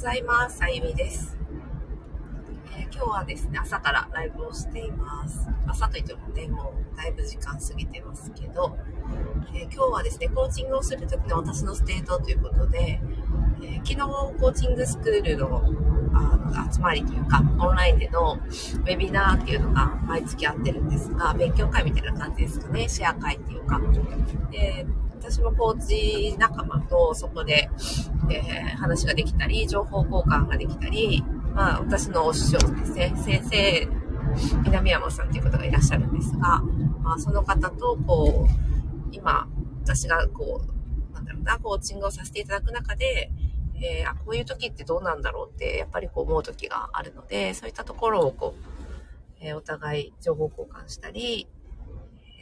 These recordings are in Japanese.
ございます。あゆみです、えー、今日はですね、朝からライブをしています。朝といってもね、もうだいぶ時間過ぎてますけど、えー、今日はですね、コーチングをするときの私の state ということで、えー、昨日コーチングスクールのあの集まりというか、オンラインでのウェビナーっていうのが毎月やってるんですが、勉強会みたいな感じですかね、シェア会っていうか。で私もコーチ仲間とそこで、えー、話ができたり、情報交換ができたり、まあ、私のお師匠ですね、先生、南山さんという方がいらっしゃるんですが、まあ、その方と、こう、今、私がこう、なんだろうな、コーチングをさせていただく中で、えー、あ、こういう時ってどうなんだろうって、やっぱりこう思う時があるので、そういったところをこう、えー、お互い情報交換したり、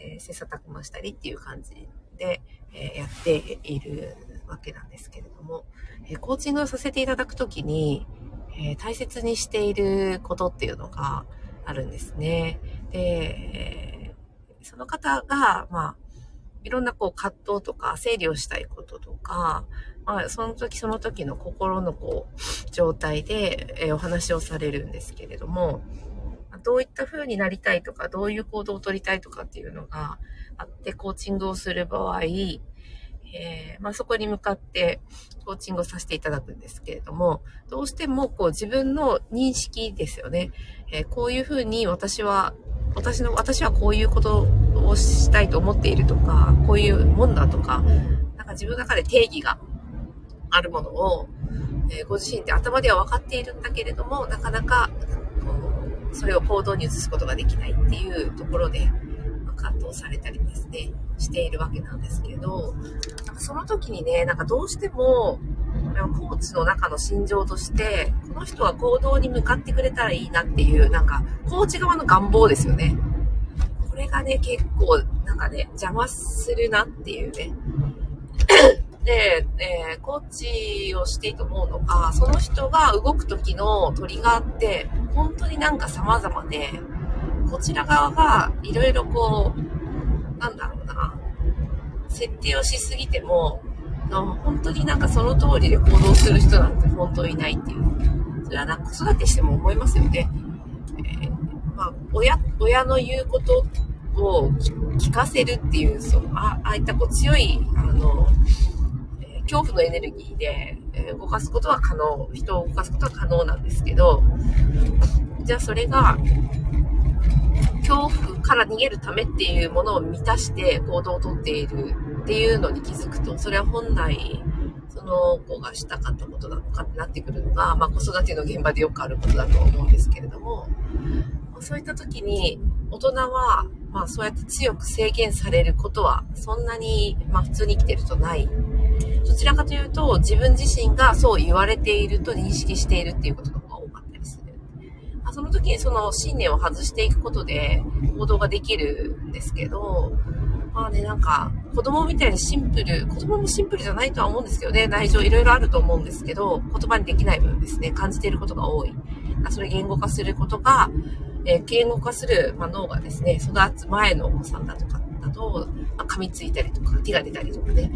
えー、切磋琢磨したりっていう感じで、えやっているわけなんですけれども、えコーチングをさせていただくときに、え大切にしていることっていうのがあるんですね。で、その方が、まあ、いろんなこう葛藤とか整理をしたいこととか、まあ、その時その時の心のこう、状態で、えお話をされるんですけれども、どういった風になりたいとか、どういう行動をとりたいとかっていうのがあって、コーチングをする場合、えー、まあ、そこに向かってコーチングをさせていただくんですけれども、どうしてもこう自分の認識ですよね。えー、こういうふうに私は、私の、私はこういうことをしたいと思っているとか、こういうもんだとか、なんか自分の中で定義があるものを、えー、ご自身で頭では分かっているんだけれども、なかなかそれを行動に移すことができないっていうところで、葛藤されたりですね、しているわけなんですけど、なんかその時にね、なんかどうしても、コーチの中の心情として、この人は行動に向かってくれたらいいなっていう、なんか、コーチ側の願望ですよね。これがね、結構、なんかね、邪魔するなっていうね。で、えー、コーチをしていいと思うのが、その人が動く時のトリガーって、本当になんか様々で、こちら側がいろいろこう、なんだろうな、設定をしすぎても、本当になんかその通りで行動する人なんて本当にいないっていう。それはなんか子育てしても思いますよね。えー、まあ、親、親の言うことを聞かせるっていう、そう、ああいったこう強い、あの、恐怖のエネルギーで、え動かすことは可能、人を動かすことは可能なんですけど、じゃあそれが、恐怖から逃げるためっていうものを満たして行動をとっているっていうのに気づくと、それは本来、その子がしたかったことなのかってなってくるのが、まあ子育ての現場でよくあることだと思うんですけれども、そういった時に大人は、まあそうやって強く制限されることはそんなに、まあ普通に生きてるとないどちらかというと、自分自身がそう言われていると認識しているっていうことの方が多かったりする。まあ、その時にその信念を外していくことで行動ができるんですけど、まあね、なんか、子供みたいにシンプル、子供もシンプルじゃないとは思うんですけどね、内情いろいろあると思うんですけど、言葉にできない分ですね、感じていることが多い。それ言語化することが、えー、言語化する、まあ、脳がですね、育つ前のお子さんだとかだと、まあ、噛みついたりとか、手が出たりとかね。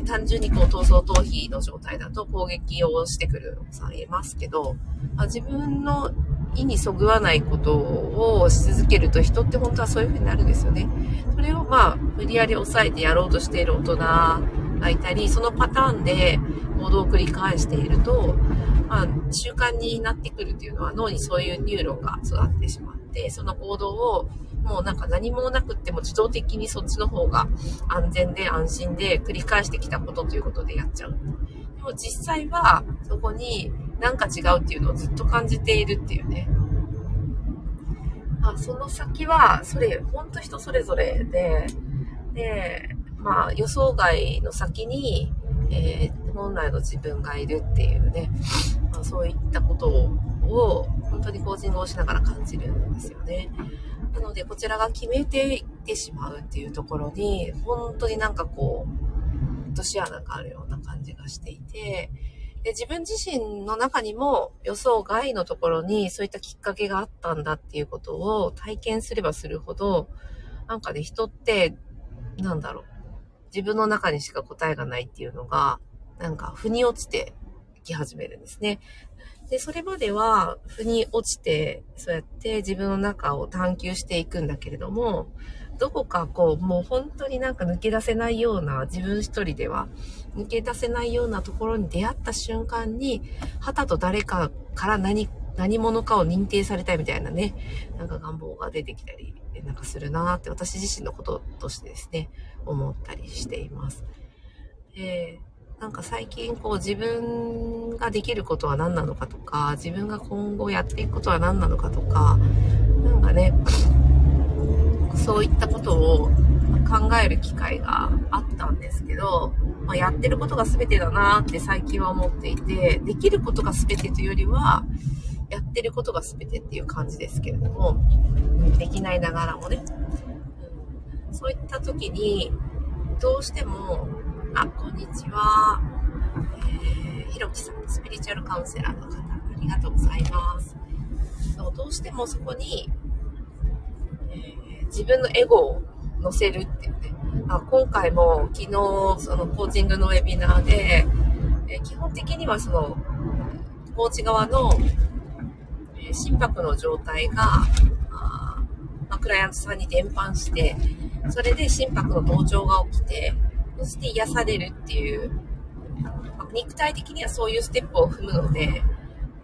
で単純にこう、闘争逃避の状態だと攻撃をしてくるお子さんいますけど、まあ、自分の意にそぐわないことをし続けると人って本当はそういう風になるんですよね。それをまあ、無理やり抑えてやろうとしている大人がいたり、そのパターンで行動を繰り返していると、まあ、習慣になってくるっていうのは脳にそういうニューロンが育ってしまって、その行動をもうなんか何もなくっても自動的にそっちの方が安全で安心で繰り返してきたことということでやっちゃう。でも実際はそこになんか違うっていうのをずっと感じているっていうね。あその先は、それ、ほんと人それぞれで、で、まあ予想外の先に、えー、本来の自分がいるっていうね、まあ、そういったことをを本当にコーチングをしながら感じるんですよね。なので、こちらが決めていってしまうっていうところに、本当になんかこう、落とし穴があるような感じがしていて、で自分自身の中にも予想外のところにそういったきっかけがあったんだっていうことを体験すればするほど、なんかね、人って、なんだろう、自分の中にしか答えがないっていうのが、なんか腑に落ちてき始めるんですね。で、それまでは、腑に落ちて、そうやって自分の中を探求していくんだけれども、どこかこう、もう本当になんか抜け出せないような、自分一人では抜け出せないようなところに出会った瞬間に、はたと誰かから何、何者かを認定されたいみたいなね、なんか願望が出てきたり、なんかするなって私自身のこととしてですね、思ったりしています。で、なんか最近こう自分ができることは何なのかとか、自分が今後やっていくことは何なのかとか、なんかね、そういったことを考える機会があったんですけど、まあ、やってることが全てだなって最近は思っていて、できることが全てというよりは、やってることが全てっていう感じですけれども、できないながらもね、そういった時に、どうしてもあ、こんにちは。えー、ひろきさん、スピリチュアルカウンセラーの方、ありがとうございます。そうどうしてもそこに、えー、自分のエゴを乗せるって言って、あ今回も昨日、そのコーチングのウェビナーで、えー、基本的にはその、コーチ側の、えー、心拍の状態が、あまあ、クライアントさんに伝播して、それで心拍の同調が起きて、そして癒されるっていう、肉体的にはそういうステップを踏むので、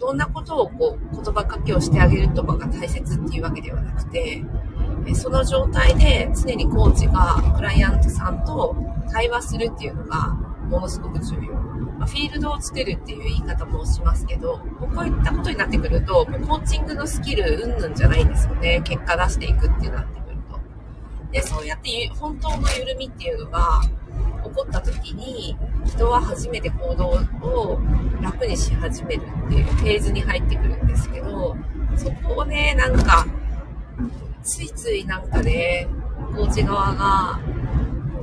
どんなことをこう言葉かけをしてあげるとかが大切っていうわけではなくて、その状態で常にコーチがクライアントさんと対話するっていうのがものすごく重要。ま、フィールドを作るっていう言い方もしますけど、こういったことになってくると、コーチングのスキルうんぬんじゃないんですよね。結果出していくってなってくると。で、そうやって本当の緩みっていうのが、起こった時に人は初めて行動を楽にし始めるっていうフェーズに入ってくるんですけど、そこをね、なんか、ついついなんかね、コーチ側が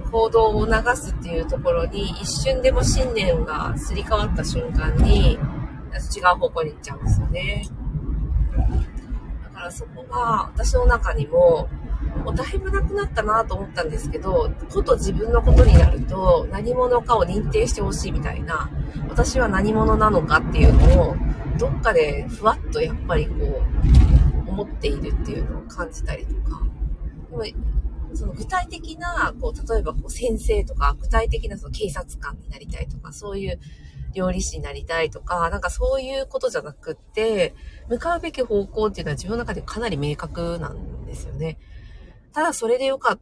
行動を促すっていうところに一瞬でも信念がすり替わった瞬間に違う方向に行っちゃうんですよね。だからそこが私の中にももうだいぶなくなったなと思ったんですけど、こと自分のことになると何者かを認定してほしいみたいな、私は何者なのかっていうのを、どっかでふわっとやっぱりこう、思っているっていうのを感じたりとか、でもその具体的な、こう、例えばこう先生とか、具体的なその警察官になりたいとか、そういう料理師になりたいとか、なんかそういうことじゃなくって、向かうべき方向っていうのは自分の中でかなり明確なんですよね。ただそれで良かっ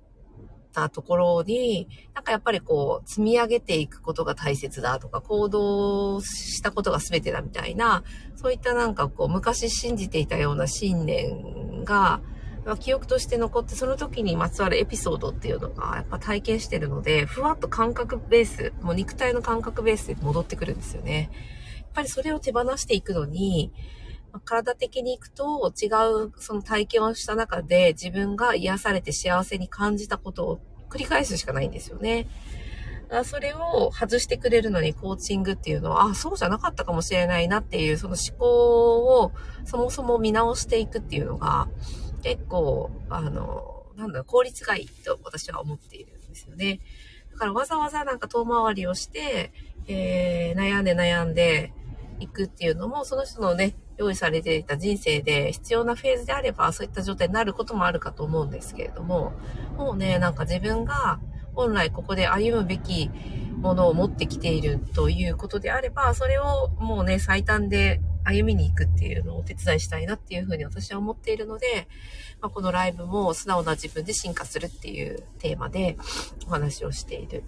たところに、なんかやっぱりこう、積み上げていくことが大切だとか、行動したことが全てだみたいな、そういったなんかこう、昔信じていたような信念が、記憶として残って、その時にまつわるエピソードっていうのが、やっぱ体験してるので、ふわっと感覚ベース、もう肉体の感覚ベースで戻ってくるんですよね。やっぱりそれを手放していくのに、体的に行くと違うその体験をした中で自分が癒されて幸せに感じたことを繰り返すしかないんですよね。それを外してくれるのにコーチングっていうのは、あ、そうじゃなかったかもしれないなっていうその思考をそもそも見直していくっていうのが結構、あの、なんだろ、効率がいいと私は思っているんですよね。だからわざわざなんか遠回りをして、えー、悩んで悩んでいくっていうのも、その人のね、用意されていた人生で必要なフェーズであれば、そういった状態になることもあるかと思うんですけれども、もうね、なんか自分が本来ここで歩むべきものを持ってきているということであれば、それをもうね、最短で歩みに行くっていうのをお手伝いしたいなっていうふうに私は思っているので、まあ、このライブも素直な自分で進化するっていうテーマでお話をしている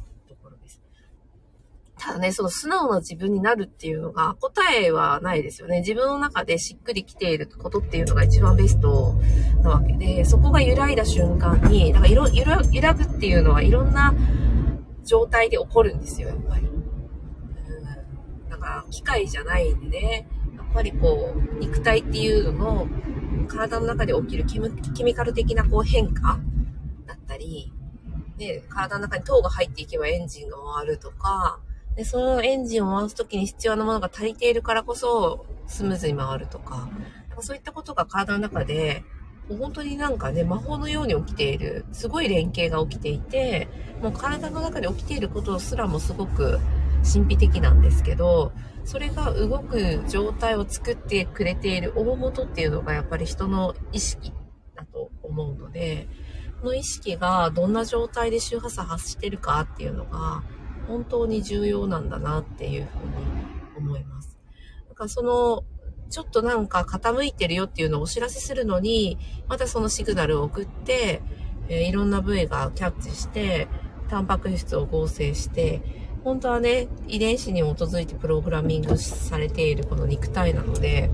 ただね、その素直な自分になるっていうのが答えはないですよね。自分の中でしっくりきていることっていうのが一番ベストなわけで、そこが揺らいだ瞬間に、なんか揺ら揺らぐっていうのはいろんな状態で起こるんですよ、やっぱり。うん。だから機械じゃないんでね、やっぱりこう、肉体っていうのの体の中で起きるケミカル的なこう変化だったり、で、体の中に糖が入っていけばエンジンが回るとか、で、そのエンジンを回すときに必要なものが足りているからこそ、スムーズに回るとか、そういったことが体の中で、本当になんかね、魔法のように起きている、すごい連携が起きていて、もう体の中で起きていることすらもすごく神秘的なんですけど、それが動く状態を作ってくれている大元っていうのがやっぱり人の意識だと思うので、この意識がどんな状態で周波数発してるかっていうのが本当に重要なんだなっていうふうに思います。だかそのちょっとなんか傾いてるよっていうのをお知らせするのに、またそのシグナルを送って、えー、いろんな部位がキャッチして、タンパク質を合成して、本当はね、遺伝子に基づいてプログラミングされているこの肉体なので、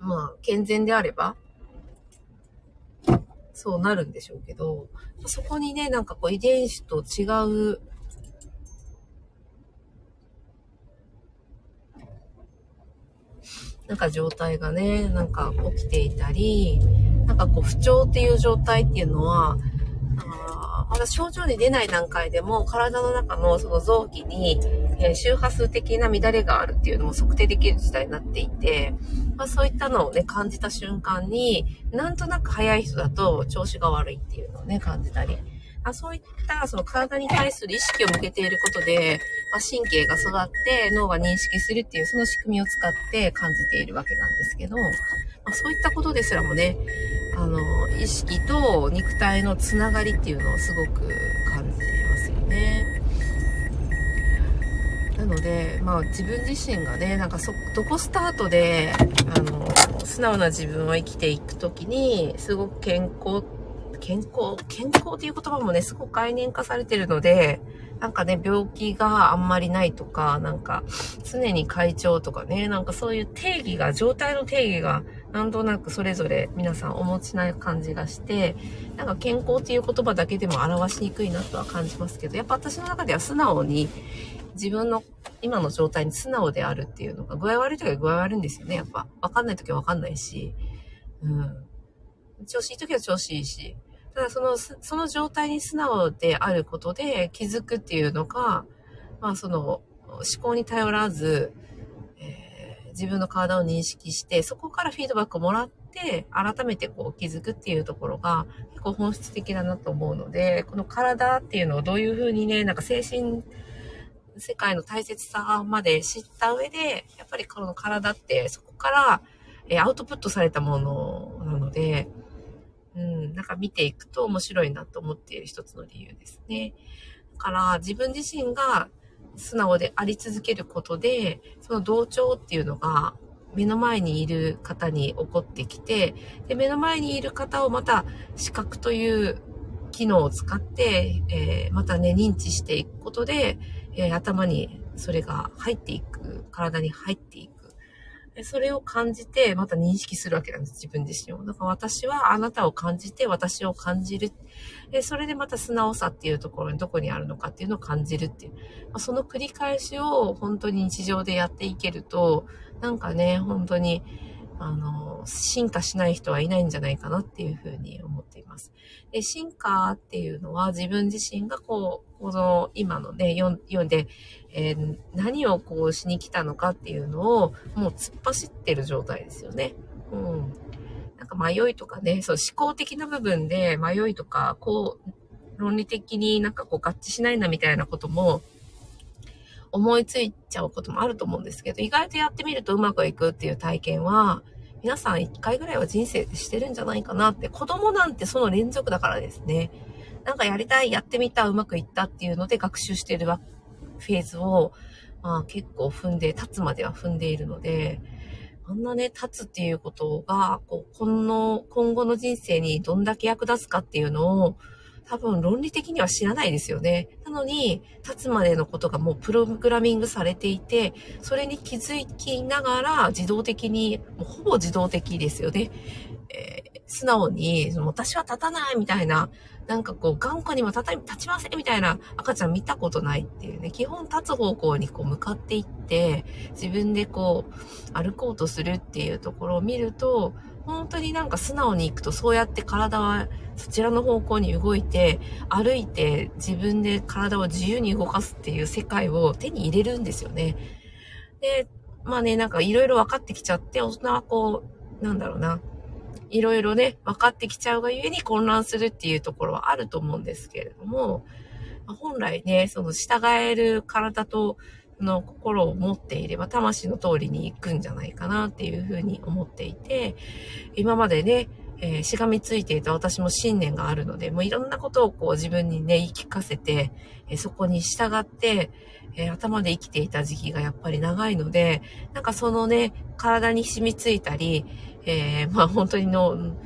まあ、健全であれば、そうなるんでしょうけど、そこにね、なんかこう遺伝子と違うなんか状態がね、なんか起きていたり、なんかこう不調っていう状態っていうのは、まだ症状に出ない段階でも体の中のその臓器に、え、周波数的な乱れがあるっていうのも測定できる時代になっていて、まあ、そういったのをね、感じた瞬間に、なんとなく早い人だと調子が悪いっていうのをね、感じたり。あそういったその体に対する意識を向けていることで、まあ、神経が育って脳が認識するっていうその仕組みを使って感じているわけなんですけど、まあ、そういったことですらもね、あの、意識と肉体のつながりっていうのをすごく感じますよね。なので、まあ自分自身がね、なんかそ、どこスタートで、あの、素直な自分を生きていくときに、すごく健康健康、健康っていう言葉もね、すごく概念化されてるので、なんかね、病気があんまりないとか、なんか、常に会長とかね、なんかそういう定義が、状態の定義が、なんとなくそれぞれ皆さんお持ちな感じがして、なんか健康っていう言葉だけでも表しにくいなとは感じますけど、やっぱ私の中では素直に、自分の今の状態に素直であるっていうのが、具合悪い時は具合悪いんですよね、やっぱ。わかんない時はわかんないし、うん。調子いい時は調子いいし、ただその、その状態に素直であることで気づくっていうのが、まあその思考に頼らず、自分の体を認識して、そこからフィードバックをもらって、改めてこう気づくっていうところが結構本質的だなと思うので、この体っていうのをどういうふうにね、なんか精神、世界の大切さまで知った上で、やっぱりこの体ってそこから、えアウトプットされたものなので、うん、なんか見ていくと面白いなと思っている一つの理由ですね。だから自分自身が素直であり続けることで、その同調っていうのが目の前にいる方に起こってきて、で目の前にいる方をまた視覚という機能を使って、えー、またね、認知していくことで、えー、頭にそれが入っていく、体に入っていく。でそれを感じて、また認識するわけなんです、自分自身を。だから私はあなたを感じて、私を感じる。で、それでまた素直さっていうところにどこにあるのかっていうのを感じるっていう。まあ、その繰り返しを本当に日常でやっていけると、なんかね、本当に、あの、進化しない人はいないんじゃないかなっていうふうに思っています。で、進化っていうのは自分自身がこう、この今のね、読んで、えー、何をこうしに来たのかっていうのをもう突っ走ってる状態ですよね。うん。なんか迷いとかね、そう思考的な部分で迷いとか、こう、論理的になんかこう合致しないなみたいなことも思いついちゃうこともあると思うんですけど、意外とやってみるとうまくいくっていう体験は、皆さん一回ぐらいは人生でしてるんじゃないかなって、子供なんてその連続だからですね。なんかやりたい、やってみた、うまくいったっていうので学習してるフェーズを、まあ結構踏んで、立つまでは踏んでいるので、あんなね、立つっていうことが、こう、この、今後の人生にどんだけ役立つかっていうのを、多分論理的には知らないですよね。なのに、立つまでのことがもうプログラミングされていて、それに気づきながら自動的に、もうほぼ自動的ですよね。えー、素直に、その私は立たないみたいな、なんかこう、頑固にも立た立ちませんみたいな赤ちゃん見たことないっていうね、基本立つ方向にこう向かっていって、自分でこう、歩こうとするっていうところを見ると、本当になんか素直に行くとそうやって体はそちらの方向に動いて、歩いて自分で体を自由に動かすっていう世界を手に入れるんですよね。で、まあね、なんかいろいろ分かってきちゃって、大人はこう、なんだろうな、いろいろね、分かってきちゃうがゆえに混乱するっていうところはあると思うんですけれども、本来ね、その従える体と、の心を持っていれば魂の通りに行くんじゃないかなっていうふうに思っていて、今までね、えー、しがみついていた私も信念があるので、もういろんなことをこう自分にね、言い聞かせて、えー、そこに従って、えー、頭で生きていた時期がやっぱり長いので、なんかそのね、体に染みついたり、えまあ本当にの、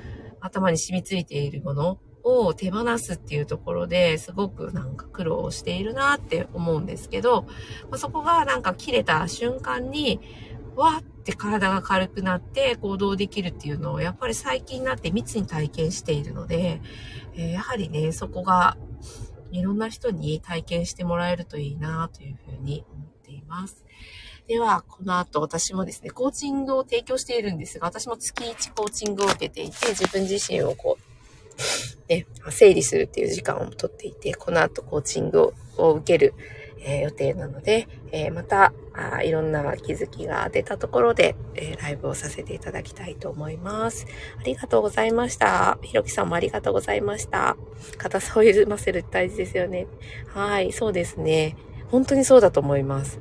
頭に染みついているものを手放すっていうところですごくなんか苦労しているなって思うんですけど、まあ、そこがなんか切れた瞬間に、わって体が軽くなって行動できるっていうのをやっぱり最近になって密に体験しているので、えー、やはりね、そこがいろんな人に体験してもらえるといいなというふうに思っています。では、この後私もですね、コーチングを提供しているんですが、私も月1コーチングを受けていて、自分自身をこう、ね、整理するっていう時間をとっていて、この後コーチングを受けるえー、予定なので、えー、またあいろんな気づきが出たところで、えー、ライブをさせていただきたいと思います。ありがとうございました。ひろきさんもありがとうございました。硬さを緩ませるって大事ですよね。はい、そうですね。本当にそうだと思います。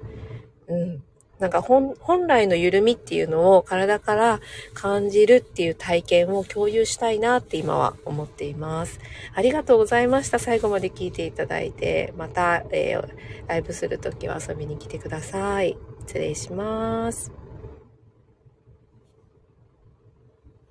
うん。なんか本来の緩みっていうのを体から感じるっていう体験を共有したいなって今は思っています。ありがとうございました。最後まで聞いていただいて、また、えー、ライブするときは遊びに来てください。失礼します。